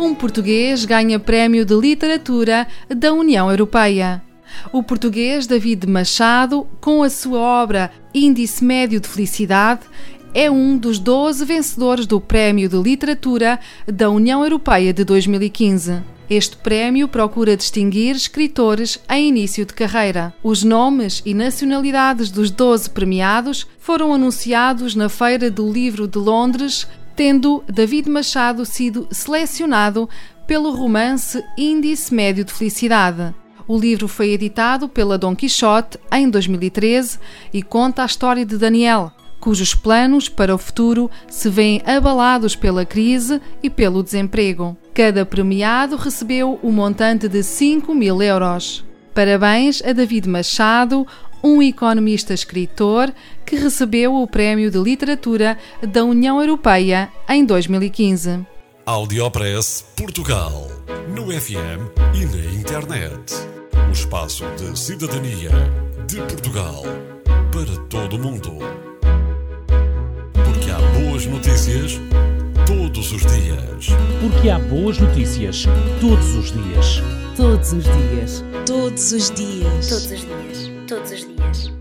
Um português ganha prémio de literatura da União Europeia. O português David Machado, com a sua obra Índice Médio de Felicidade, é um dos 12 vencedores do Prémio de Literatura da União Europeia de 2015. Este prémio procura distinguir escritores em início de carreira. Os nomes e nacionalidades dos 12 premiados foram anunciados na Feira do Livro de Londres, tendo David Machado sido selecionado pelo romance Índice Médio de Felicidade. O livro foi editado pela Dom Quixote em 2013 e conta a história de Daniel, cujos planos para o futuro se veem abalados pela crise e pelo desemprego. Cada premiado recebeu o um montante de 5 mil euros. Parabéns a David Machado, um economista escritor que recebeu o Prémio de Literatura da União Europeia em 2015. Audiopress Portugal. No FM e na internet. O espaço de cidadania de Portugal para todo o mundo. Porque há boas notícias todos os dias. Porque há boas notícias todos os dias. Todos os dias. Todos os dias. Todos os dias todos os dias.